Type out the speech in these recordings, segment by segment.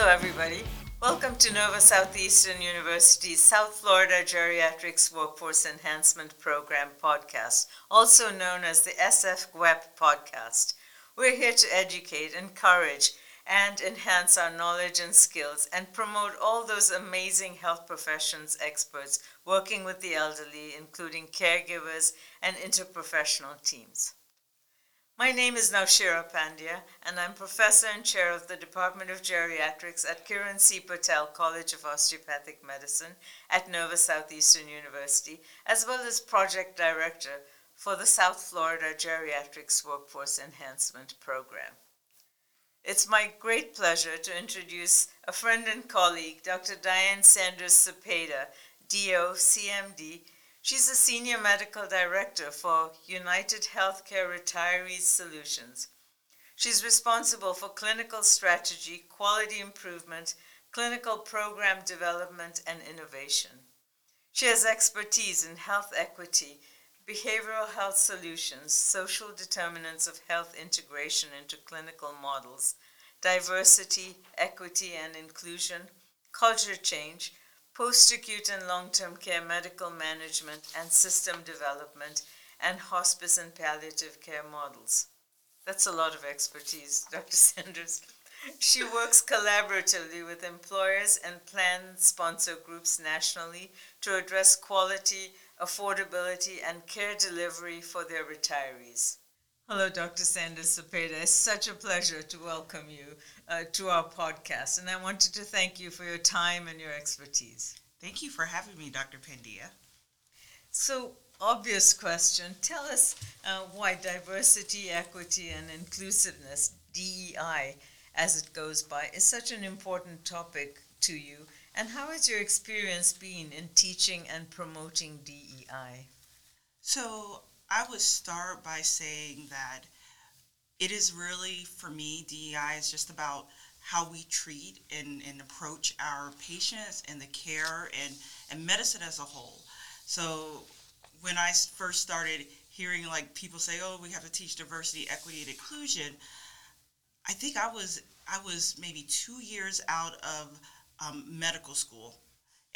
Hello, everybody. Welcome to Nova Southeastern University's South Florida Geriatrics Workforce Enhancement Program podcast, also known as the SF-GWEP podcast. We're here to educate, encourage, and enhance our knowledge and skills and promote all those amazing health professions experts working with the elderly, including caregivers and interprofessional teams. My name is Naushira Pandya, and I'm professor and chair of the Department of Geriatrics at Kiran C. Patel College of Osteopathic Medicine at Nova Southeastern University, as well as project director for the South Florida Geriatrics Workforce Enhancement Program. It's my great pleasure to introduce a friend and colleague, Dr. Diane Sanders Cepeda, DO, CMD, She's a senior medical director for United Healthcare Retirees Solutions. She's responsible for clinical strategy, quality improvement, clinical program development, and innovation. She has expertise in health equity, behavioral health solutions, social determinants of health integration into clinical models, diversity, equity, and inclusion, culture change, post-acute and long-term care medical management and system development, and hospice and palliative care models. That's a lot of expertise, Dr. Sanders. She works collaboratively with employers and plan sponsor groups nationally to address quality, affordability, and care delivery for their retirees. Hello, Dr. Sanders Cepeda. It's such a pleasure to welcome you uh, to our podcast, and I wanted to thank you for your time and your expertise. Thank you for having me, Dr. Pandya. So, obvious question tell us uh, why diversity, equity, and inclusiveness, DEI, as it goes by, is such an important topic to you, and how has your experience been in teaching and promoting DEI? So, I would start by saying that it is really, for me, DEI is just about how we treat and, and approach our patients and the care and, and medicine as a whole. So, when I first started hearing like people say, "Oh, we have to teach diversity, equity, and inclusion," I think I was I was maybe two years out of um, medical school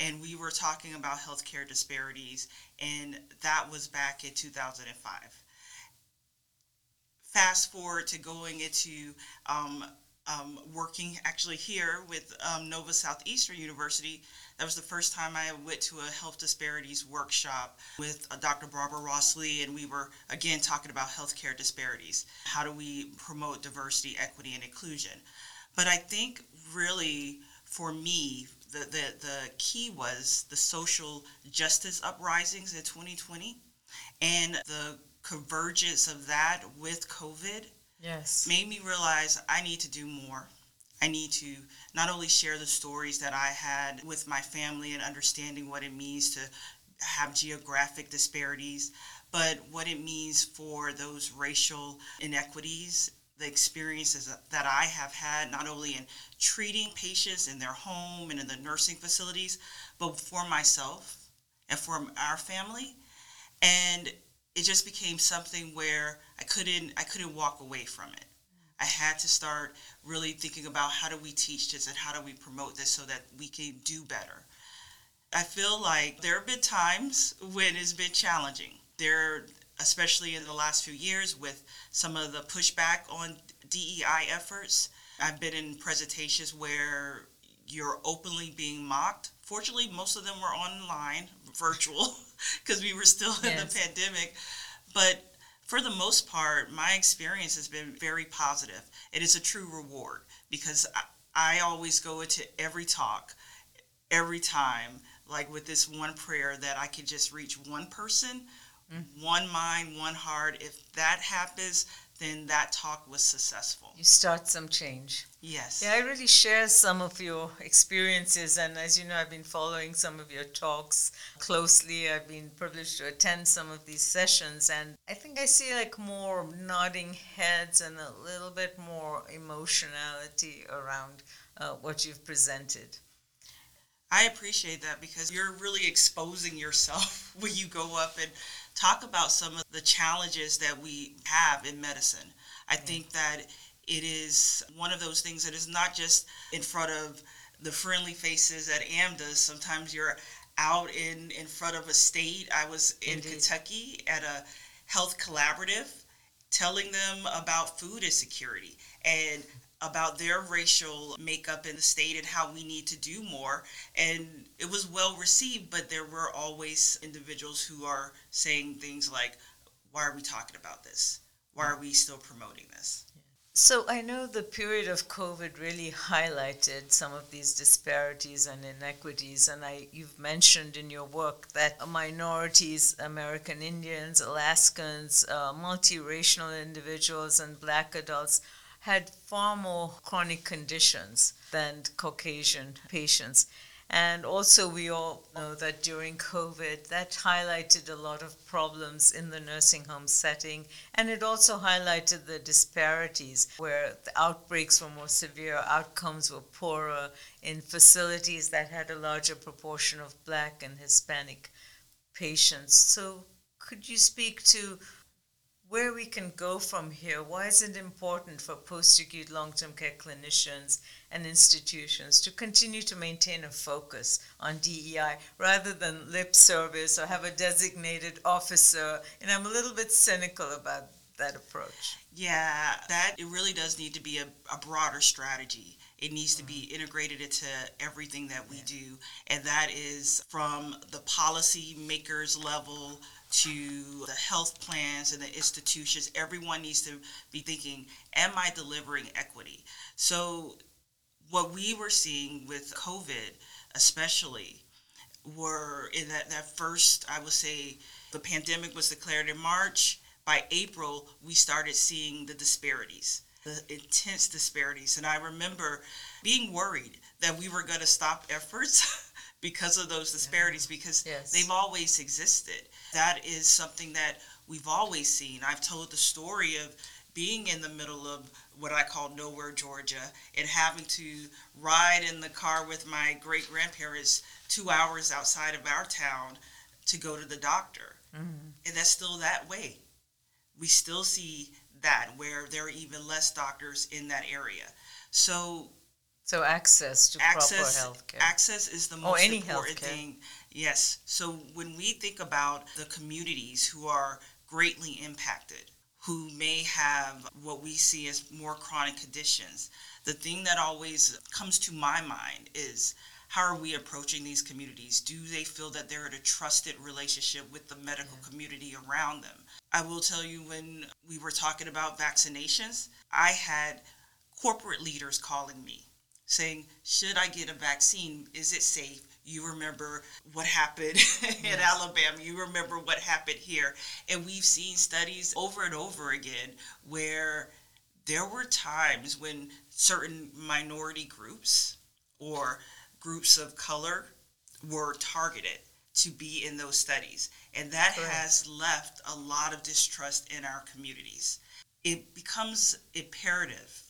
and we were talking about healthcare disparities, and that was back in 2005. Fast forward to going into um, um, working actually here with um, Nova Southeastern University. That was the first time I went to a health disparities workshop with uh, Dr. Barbara Ross Lee, and we were again talking about healthcare disparities. How do we promote diversity, equity, and inclusion? But I think really for me, the, the, the key was the social justice uprisings in 2020 and the convergence of that with COVID yes. made me realize I need to do more. I need to not only share the stories that I had with my family and understanding what it means to have geographic disparities, but what it means for those racial inequities the experiences that I have had, not only in treating patients in their home and in the nursing facilities, but for myself and for our family. And it just became something where I couldn't I couldn't walk away from it. I had to start really thinking about how do we teach this and how do we promote this so that we can do better. I feel like there have been times when it's been challenging. There especially in the last few years with some of the pushback on DEI efforts. I've been in presentations where you're openly being mocked. Fortunately, most of them were online, virtual, because we were still in yes. the pandemic. But for the most part, my experience has been very positive. It is a true reward because I, I always go into every talk, every time, like with this one prayer that I could just reach one person Mm-hmm. One mind, one heart. If that happens, then that talk was successful. You start some change. Yes. Yeah, I really share some of your experiences, and as you know, I've been following some of your talks closely. I've been privileged to attend some of these sessions, and I think I see like more nodding heads and a little bit more emotionality around uh, what you've presented. I appreciate that because you're really exposing yourself when you go up and talk about some of the challenges that we have in medicine. I think that It is one of those things that is not just in front of the friendly faces at AMDA. Sometimes you're out in, in front of a state. I was in Indeed. Kentucky at a health collaborative telling them about food insecurity and about their racial makeup in the state and how we need to do more. And it was well received, but there were always individuals who are saying things like, why are we talking about this? Why are we still promoting this? So I know the period of COVID really highlighted some of these disparities and inequities, and I you've mentioned in your work that minorities, American Indians, Alaskans, uh, multiracial individuals, and Black adults had far more chronic conditions than Caucasian patients. And also, we all know that during COVID, that highlighted a lot of problems in the nursing home setting. And it also highlighted the disparities where the outbreaks were more severe, outcomes were poorer in facilities that had a larger proportion of Black and Hispanic patients. So, could you speak to where we can go from here. Why is it important for post acute long term care clinicians and institutions to continue to maintain a focus on DEI rather than lip service or have a designated officer? And I'm a little bit cynical about that approach. Yeah, that it really does need to be a, a broader strategy. It needs to be mm-hmm. integrated into everything that we do, and that is from the policy makers level to the health plans and the institutions. Everyone needs to be thinking, am I delivering equity? So, what we were seeing with COVID, especially, were in that, that first, I would say, the pandemic was declared in March. By April, we started seeing the disparities, the intense disparities. And I remember being worried that we were going to stop efforts because of those disparities because Yes. they've always existed. That is something that we've always seen. I've told the story of being in the middle of what I call nowhere, Georgia, and having to ride in the car with my great grandparents two hours outside of our town to go to the doctor. Mm-hmm. And that's still that way. We still see that where there are even less doctors in that area. So So, access to proper access health care. access is the Or most any important healthcare. thing yes so when we think about the communities who are greatly impacted who may have what we see as more chronic conditions the thing that always comes to my mind is how are we approaching these communities do they feel that they're in a trusted relationship with the medical community around them i will tell you when we were talking about vaccinations i had corporate leaders calling me saying, Should I get a vaccine? Is it safe? You remember what happened in Alabama. You remember what happened here. And we've seen studies over and over again where there were times when certain minority groups or groups of color were targeted to be in those studies. And that Correct. has left a lot of distrust in our communities. It becomes imperative,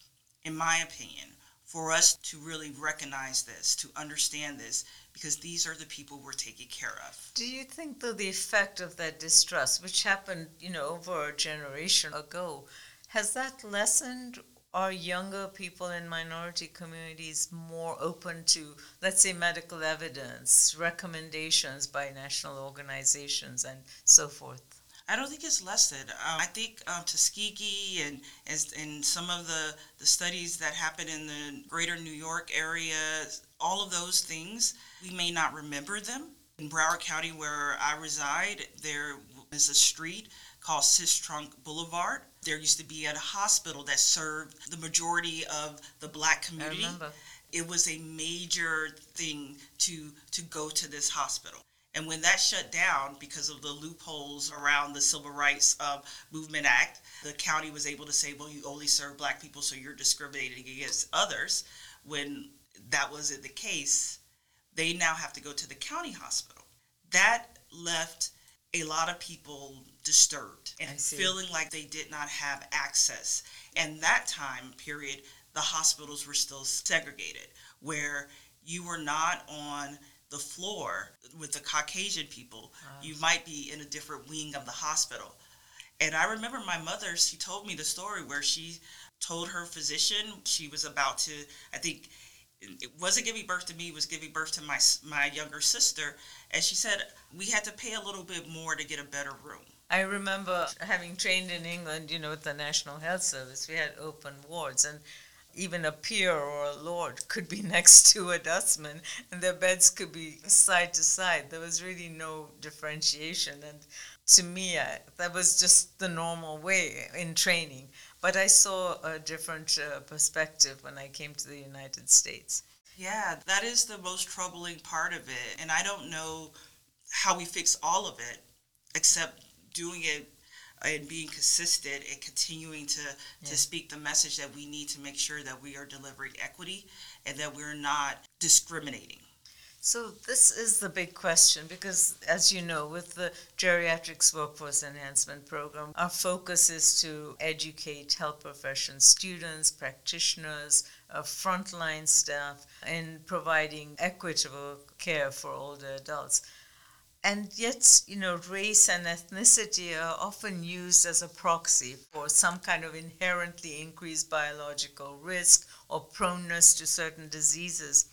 in my opinion, for us to really recognize this, to understand this, because these are the people we're taking care of. Do you think that the effect of that distrust, which happened, you know, over a generation ago, has that lessened? Are younger people in minority communities more open to, let's say, medical evidence, recommendations by national organizations, and so forth? I don't think it's lessened. Um, I think um, Tuskegee and, and and some of the, the studies that happen in the greater New York area, all of those things, we may not remember them. In Broward County, where I reside, there is a street called Sistrunk Boulevard. There used to be a hospital that served the majority of the black community. I remember. It was a major thing to to go to this hospital. And when that shut down because of the loopholes around the Civil Rights uh, Movement Act, the county was able to say, well, you only serve black people, so you're discriminating against others. When that wasn't the case, they now have to go to the county hospital. That left a lot of people disturbed and feeling like they did not have access. And that time period, the hospitals were still segregated, where you were not on the floor with the Caucasian people. Ah. You might be in a different wing of the hospital. And I remember my mother, she told me the story where she told her physician she was about to, I think, it wasn't giving birth to me, it was giving birth to my my younger sister, and she said we had to pay a little bit more to get a better room. I remember having trained in England, you know, with the National Health Service, we had open wards, and even a peer or a lord could be next to a dustman, and their beds could be side to side. There was really no differentiation, and to me, I, that was just the normal way in training. But I saw a different uh, perspective when I came to the United States. Yeah, that is the most troubling part of it. And I don't know how we fix all of it except doing it and being consistent and continuing to, yeah. to speak the message that we need to make sure that we are delivering equity and that we're not discriminating. So this is the big question because, as you know, with the Geriatrics Workforce Enhancement Program, our focus is to educate health profession students, practitioners, uh, frontline staff in providing equitable care for older adults. And yet, you know, race and ethnicity are often used as a proxy for some kind of inherently increased biological risk or proneness to certain diseases.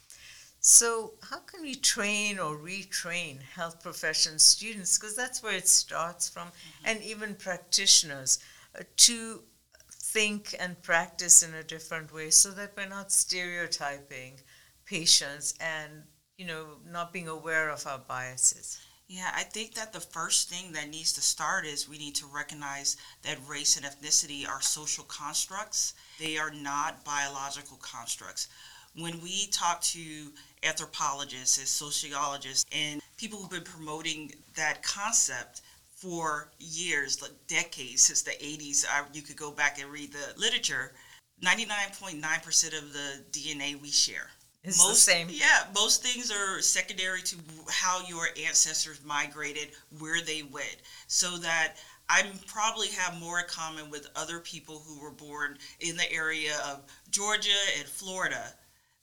So, how can we train or retrain health profession students? Because that's where it starts from, mm-hmm. and even practitioners uh, to think and practice in a different way so that we're not stereotyping patients and, you know, not being aware of our biases. Yeah, I think that the first thing that needs to start is we need to recognize that race and ethnicity are social constructs. They are not biological constructs when we talk to anthropologists and sociologists and people who've been promoting that concept for years, like decades, since the 80s, I, you could go back and read the literature. 99.9% of the DNA we share. It's most, the same. Yeah, most things are secondary to how your ancestors migrated, where they went. So that I probably have more in common with other people who were born in the area of Georgia and Florida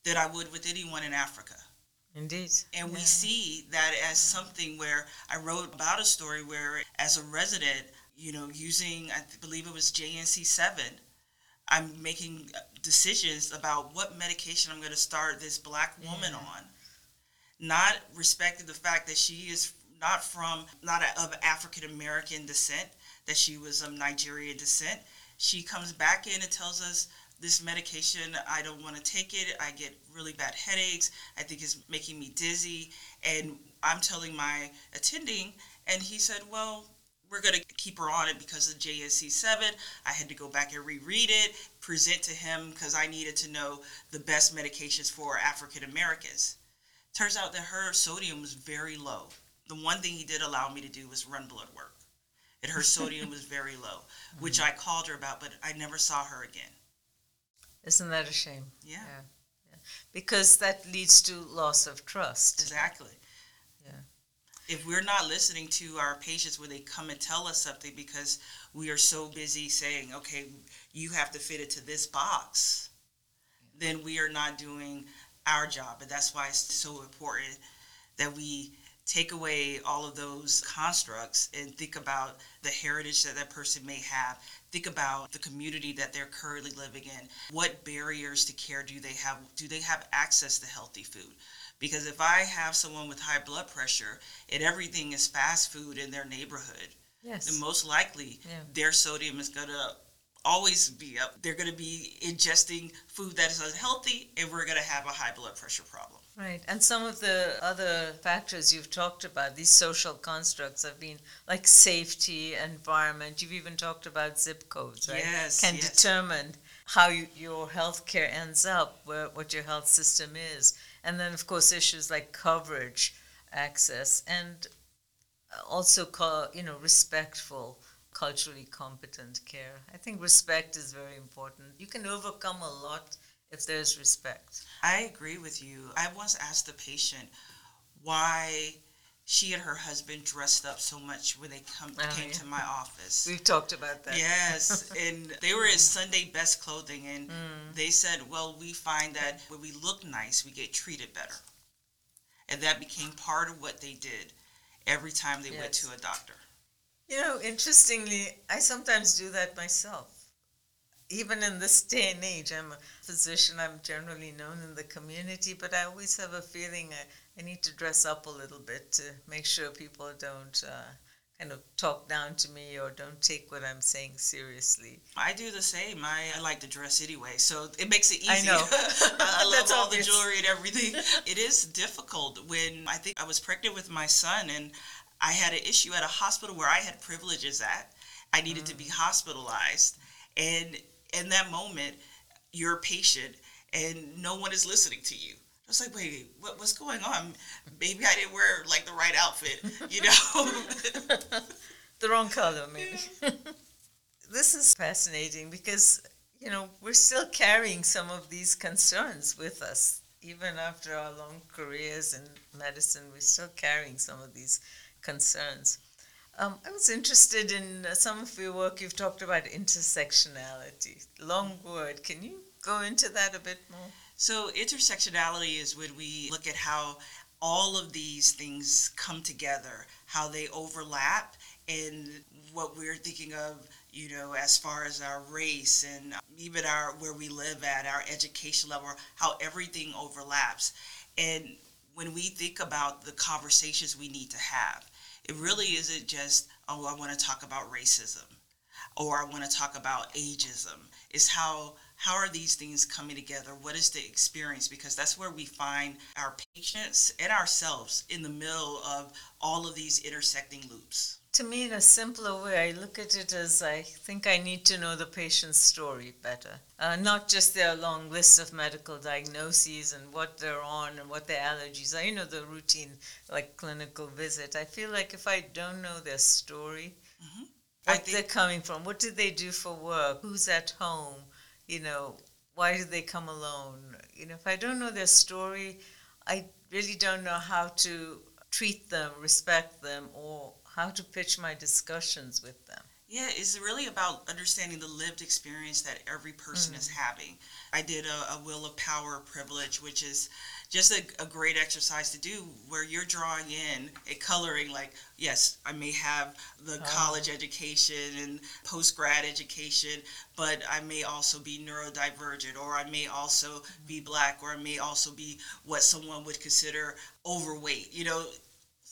that I would with anyone in Africa. Indeed. And yeah. we see that as something where I wrote about a story where, as a resident, you know, using, I believe it was JNC 7, I'm making uh, decisions about what medication I'm going to start this black woman yeah. on, not respecting the fact that she is not from, not of African American descent, that she was of Nigerian descent. She comes back in and tells us this medication, I don't want to take it. I get really bad headaches. I think it's making me dizzy. And I'm telling my attending, and he said, Well, we're going to keep her on it because of JNC 7. I had to go back and reread it, present to him because I needed to know the best medications for African Americans. Turns out that her sodium was very low. The one thing he did allow me to do was run blood work. And her sodium was very low, which mm-hmm. I called her about, but I never saw her again. Isn't that a shame? Yeah. yeah. yeah. Because that leads to loss of trust. Exactly. Yeah. If we're not listening to our patients when they come and tell us something because we are so busy saying, okay, you have to fit it to this box, then we are not doing our job. And that's why it's so important that we take away all of those constructs and think about the heritage that that person may have think about the community that they're currently living in what barriers to care do they have do they have access to healthy food because if i have someone with high blood pressure and everything is fast food in their neighborhood yes. then most likely yeah. their sodium is going to always be up they're going to be ingesting food that is unhealthy and we're going to have a high blood pressure problem Right. And some of the other factors you've talked about, these social constructs have been like safety, environment. You've even talked about zip codes, right? Yes. Can yes. determine how you, your health care ends up, where, what your health system is. And then, of course, issues like coverage, access, and uh, also, call, you know, respectful, culturally competent care. I think respect is very important. You can overcome a lot if there's respect. I agree with you. I once asked the patient why she and her husband dressed up so much when they come oh, came yeah. to my office. We've talked about that. Yes, and they were in Sunday best clothing, and mm. they said, "Well, we find that when we look nice, we get treated better," and that became part of what they did every time they yes. went to a doctor. You know, interestingly, I sometimes do that myself. Even in this day and age, I'm a physician, I'm generally known in the community, but I always have a feeling I, I need to dress up a little bit to make sure people don't uh, kind of talk down to me or don't take what I'm saying seriously. I do the same. I, I like to dress anyway, so it makes it easy. I know. I love all the jewelry and everything. it is difficult when I think I was pregnant with my son and I had an issue at a hospital where I had privileges at. I needed mm. to be mm. hospitalized. And in that moment, you're a patient and no one is listening to you. I was like, wait, what, what's going on? Maybe I didn't wear like the right outfit, you know? the wrong color, maybe. this is fascinating because, you know, we're still carrying some of these concerns with us. Even after our long careers in medicine, we're still carrying some of these concerns. Um, I was interested in uh, some of your work. You've talked about intersectionality. Long word. Can you go into that a bit more? So, intersectionality is when we look at how all of these things come together, how they overlap, and what we're thinking of, you know, as far as our race and even our where we live at, our education level, how everything overlaps. And when we think about the conversations we need to have, it really isn't just, oh, I want to talk about racism or I want to talk about ageism. It's how how are these things coming together? What is the experience? Because that's where we find our patients and ourselves in the middle of all of these intersecting loops. To me, in a simpler way, I look at it as I think I need to know the patient's story better. Uh, not just their long list of medical diagnoses and what they're on and what their allergies are, you know, the routine, like clinical visit. I feel like if I don't know their story, mm-hmm. what they're coming from, what do they do for work, who's at home, you know, why do they come alone? You know, if I don't know their story, I really don't know how to treat them, respect them, or how to pitch my discussions with them. Yeah, it's really about understanding the lived experience that every person mm-hmm. is having. I did a, a Wheel of Power Privilege, which is just a, a, great exercise to do where you're drawing in a coloring like yes i may have the oh. college education and post grad education but i may also be neurodivergent or i may also be black or i may also be what someone would consider overweight you know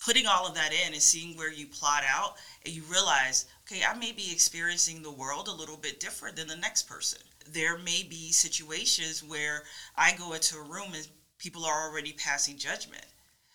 putting all of that in and seeing where you plot out and you realize okay i may be experiencing the world a little bit different than the next person there may be situations where i go into a room and people are already passing judgment.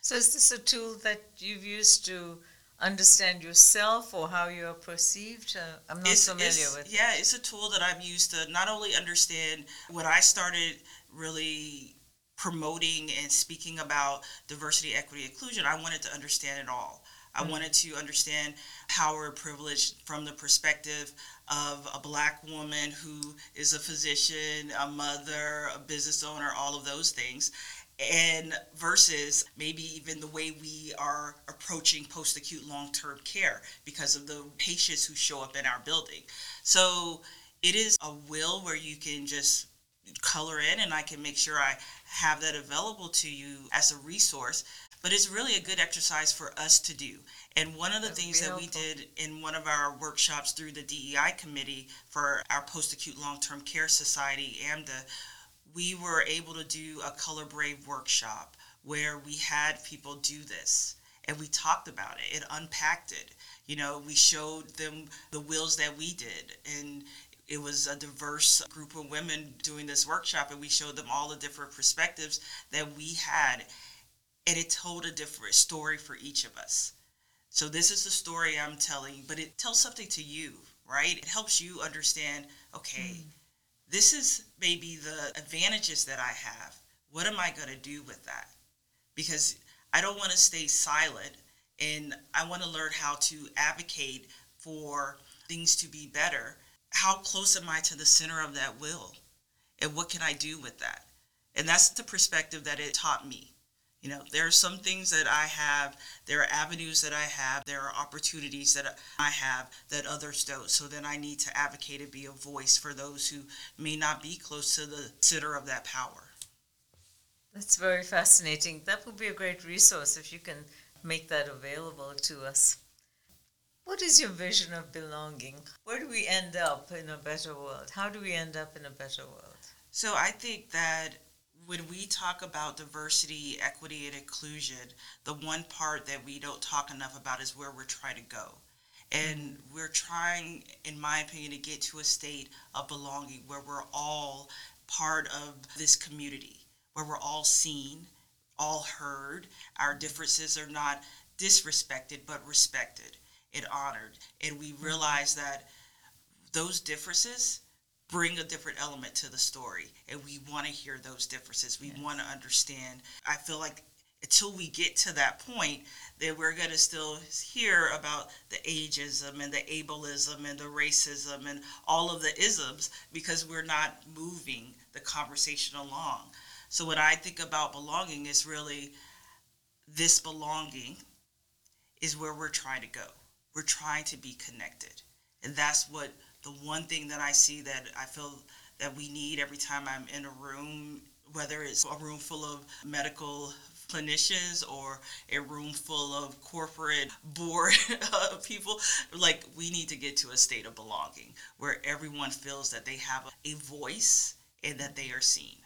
So, is this a tool that you've used to understand yourself or how you're perceived? Uh, I'm not it's, familiar it's, with. Yeah, it's a tool that I've used to not only understand what I started really promoting and speaking about diversity, equity, inclusion. I wanted to understand it all. I mm-hmm. wanted to understand power and privilege from the perspective of a black woman who is a physician, a mother, a business owner, all of those things and versus maybe even the way we are approaching post acute long term care because of the patients who show up in our building. So it is a wheel where you can just color in and I can make sure I have that available to you as a resource. But it's really a good exercise for us to do. And one of the That's things that we did in one of our workshops through the DEI committee for our post acute long term care society, AMDA, we were able to do a color brave workshop where we had people do this and we talked about it it unpacked it you know we showed them the wheels that we did and it was a diverse group of women doing this workshop and we showed them all the different perspectives that we had and it told a different story for each of us so this is the story i'm telling but it tells something to you right it helps you understand okay mm this is maybe the advantages that I have. What am I going to do with that? Because I don't want to stay silent and I want to learn how to advocate for things to be better. How close am I to the center of that wheel? And what can I do with that? And that's the perspective that it taught me. You know, there are some things that I have, there are avenues that I have, there are opportunities that I have that others don't. So then I need to advocate and be a voice for those who may not be close to the center of that power. That's very fascinating. That would be a great resource if you can make that available to us. What is your vision of belonging? Where do we end up in a better world? How do we end up in a better world? So I think that when we talk about diversity, equity, and inclusion, the one part that we don't talk enough about is where we're trying to go. And we're trying, in my opinion, to get to a state of belonging where we're all part of this community, where we're all seen, all heard. Our differences are not disrespected, but respected and honored. And we realize that those differences bring a different element to the story. And we want to hear those differences. We Yes. want to understand. I feel like until we get to that point, that we're going to still hear about the ageism and the ableism and the racism and all of the isms because we're not moving the conversation along. So when I think about belonging, is really this belonging is where we're trying to go. We're trying to be connected. And that's what the one thing that I see that I feel that we need every time I'm in a room, whether it's a room full of medical clinicians or a room full of corporate board people, like we need to get to a state of belonging where everyone feels that they have a voice and that they are seen.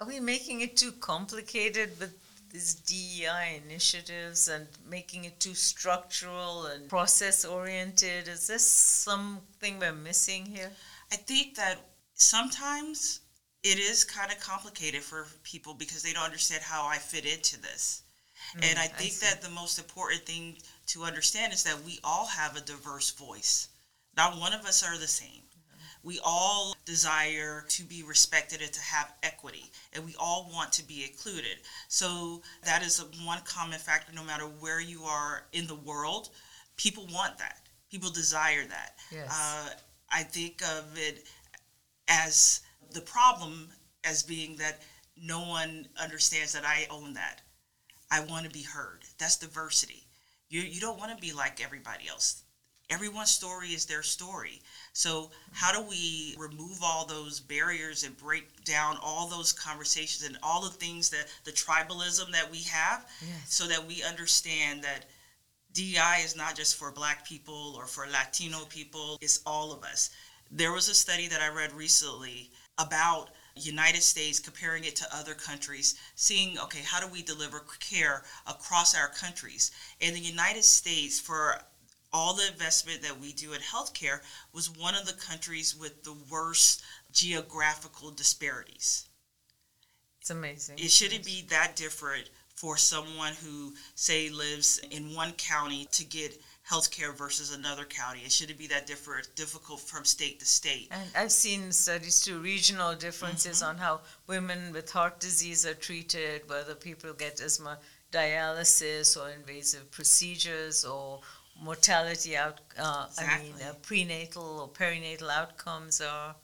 Are we making it too complicated with these DEI initiatives and making it too structural and process oriented? Is this something we're missing here? I think that sometimes it is kind of complicated for people because they don't understand how I fit into this. and Mm, I think see. that the most important thing to understand is that we all have a diverse voice. Not one of us are the same. We all desire to be respected and to have equity, and we all want to be included. So that is one common factor no matter where you are in the world. People want that. People desire that. Yes. Uh, I think of it as the problem as being that no one understands that I own that. I want to be heard. That's diversity. You you don't want to be like everybody else. Everyone's story is their story. So how do we remove all those barriers and break down all those conversations and all the things that the tribalism that we have Yes. so that we understand that DI is not just for black people or for Latino people, it's all of us. There was a study that I read recently about United States comparing it to other countries, seeing okay, how do we deliver care across our countries? In the United States, for all the investment that we do in healthcare, was one of the countries with the worst geographical disparities. It's amazing. It shouldn't be that different for someone who, say, lives in one county to get healthcare versus another county. It shouldn't be that different, difficult from state to state. And I've seen studies to regional differences Mm-hmm. on how women with heart disease are treated, whether people get asthma dialysis or invasive procedures or mortality out, uh, I mean, uh, prenatal or perinatal outcomes are.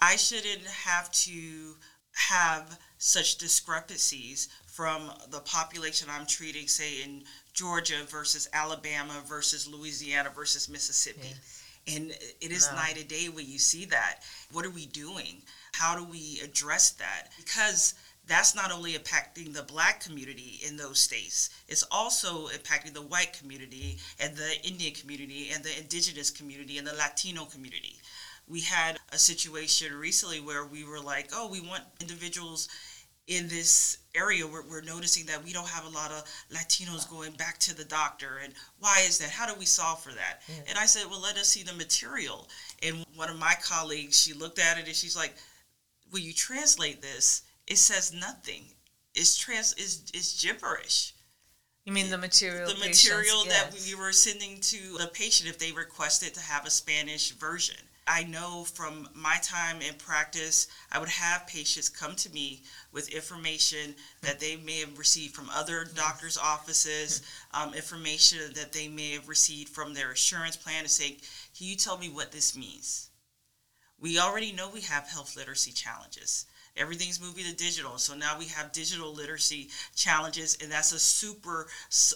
I shouldn't have to have such discrepancies from the population I'm treating, say, in Georgia versus Alabama versus Louisiana versus Mississippi. And it is No. night and day when you see that. What are we doing? How do we address that? Because that's not only impacting the black community in those states, it's also impacting the white community and the Indian community and the indigenous community and the Latino community. We had a situation recently where we were like, oh, we want individuals in this area where we're noticing that we don't have a lot of Latinos going back to the doctor. And why is that? How do we solve for that? Yeah. And I said, well, let us see the material. And one of my colleagues, she looked at it and she's like, will you translate this, it says nothing. It's trans, it's, it's gibberish. You mean the material? The material that get? we were sending to the patient if they requested to have a Spanish version. I know from my time in practice, I would have patients come to me with information that they may have received from other doctors' offices, um, information that they may have received from their insurance plan to say, Can you tell me what this means? We already know we have health literacy challenges. Everything's moving to digital, so now we have digital literacy challenges, and that's a super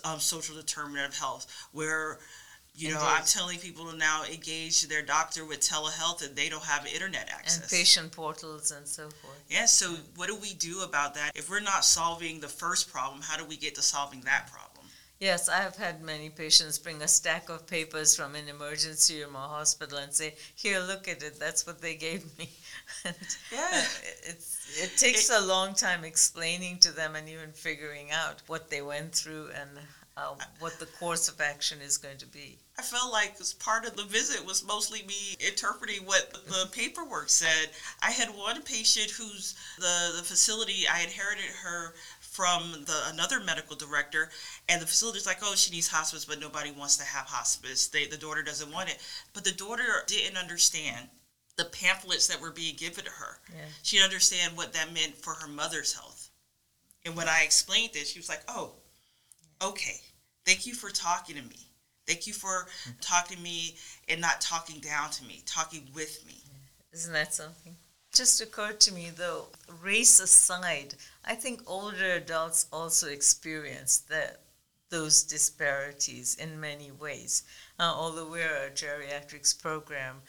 um, social determinant of health where you know, I'm telling people to now engage their doctor with telehealth and they don't have internet access. and patient portals and so forth. Yeah, so what do we do about that? If we're not solving the first problem, how do we get to solving that problem? Yes, I have had many patients bring a stack of papers from an emergency room or hospital and say, "Here, look at it. That's what they gave me." yeah, it's it takes it, a long time explaining to them and even figuring out what they went through and uh, what the course of action is going to be. I felt like part of the visit was mostly me interpreting what the paperwork said. I had one patient who's the, the facility, I inherited her from the another medical director and the facility's like oh she needs hospice but nobody wants to have hospice. They, the daughter doesn't want it. But the daughter didn't understand the pamphlets that were being given to her. Yeah. she didn't understand what that meant for her mother's health. And when i explained this she was like oh okay. Thank you for talking to me. Thank you for mm-hmm. talking to me and not talking down to me talking with me. Isn't that something? Just occurred to me though, race aside, I think older adults also experience that those disparities in many ways. Uh, although we're a geriatrics program,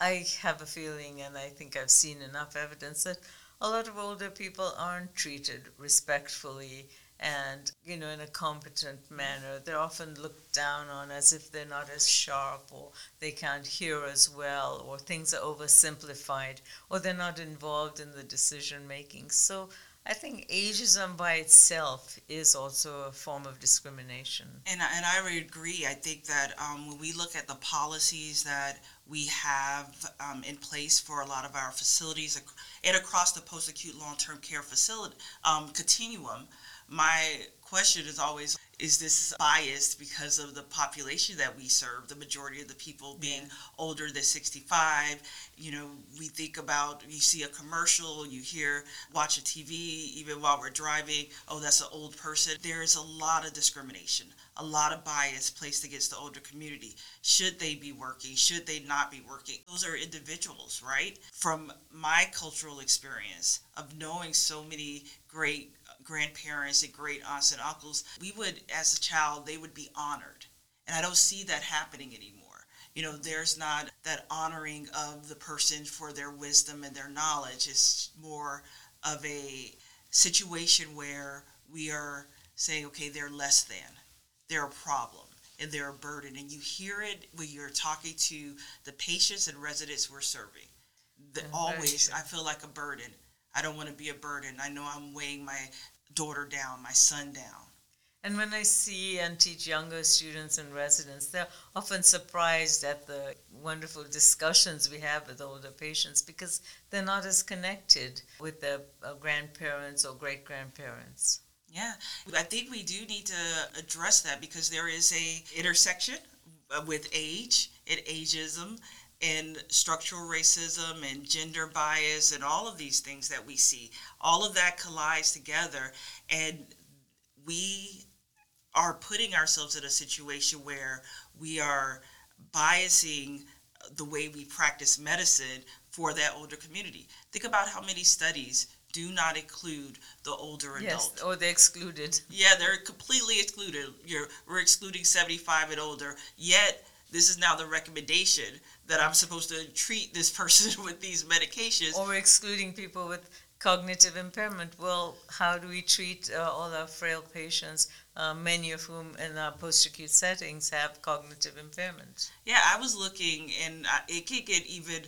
I have a feeling, and I think I've seen enough evidence that a lot of older people aren't treated respectfully and you know in a competent manner they're often looked down on as if they're not as sharp or they can't hear as well or things are oversimplified or they're not involved in the decision making so I think ageism by itself is also a form of discrimination. And, and I agree. I think that um, when we look at the policies that we have um, in place for a lot of our facilities and across the post acute long term care facility um, continuum, my question is always is this biased because of the population that we serve? The majority of the people being yeah. older than 65 you know we think about you see a commercial you hear watch a tv even while we're driving oh that's an old person. There is a lot of discrimination a lot of bias placed against the older community. Should they be working? Should they not be working? Those are individuals right? From my cultural experience of knowing so many great grandparents and great aunts and uncles, we would, as a child, they would be honored. And I don't see that happening anymore. You know, there's not that honoring of the person for their wisdom and their knowledge. It's more of a situation where we are saying, okay, they're less than, they're a problem, and they're a burden. And you hear it when you're talking to the patients and residents we're serving. The, always, I feel like a burden. I don't want to be a burden. I know I'm weighing my daughter down, my son down. And when I see and teach younger students and residents, they're often surprised at the wonderful discussions we have with older patients because they're not as connected with their uh, grandparents or great grandparents. Yeah, I think we do need to address that because there is a intersection uh, with age and ageism and structural racism and gender bias and all of these things that we see. All of that collides together, and we are putting ourselves in a situation where we are biasing the way we practice medicine for that older community. Think about how many studies do not include the older adults. yes, adult. or they're excluded. Yeah, they're completely excluded. You're, we're excluding 75 and older, yet this is now the recommendation that I'm supposed to treat this person with these medications. Or we're excluding people with cognitive impairment. Well, how do we treat uh, all our frail patients, uh, many of whom in our post-acute settings have cognitive impairment? Yeah, I was looking, and it could get even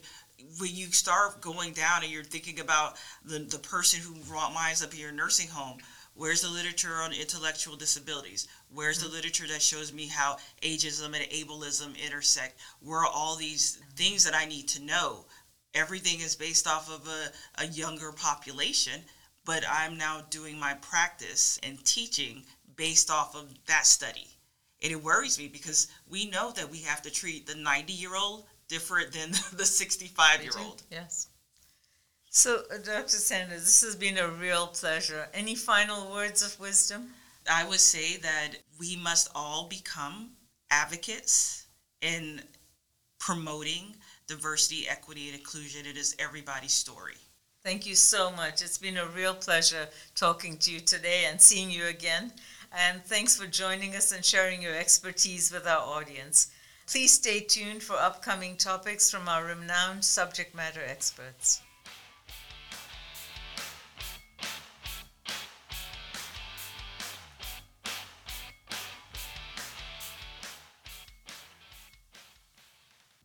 when you start going down and you're thinking about the, the person who winds up in your nursing home Where's the literature on intellectual disabilities? Where's the mm-hmm. literature that shows me how ageism and ableism intersect? Where are all these mm-hmm. things that I need to know? Everything is based off of a, a younger population, but I'm now doing my practice and teaching based off of that study. And it worries me because we know that we have to treat the 90 year old different than the 65 year old. Yes. So, uh, Dr. Sanders, this has been a real pleasure. Any final words of wisdom? I would say that we must all become advocates in promoting diversity, equity, and inclusion. It is everybody's story. Thank you so much. It's been a real pleasure talking to you today and seeing you again. And thanks for joining us and sharing your expertise with our audience. Please stay tuned for upcoming topics from our renowned subject matter experts.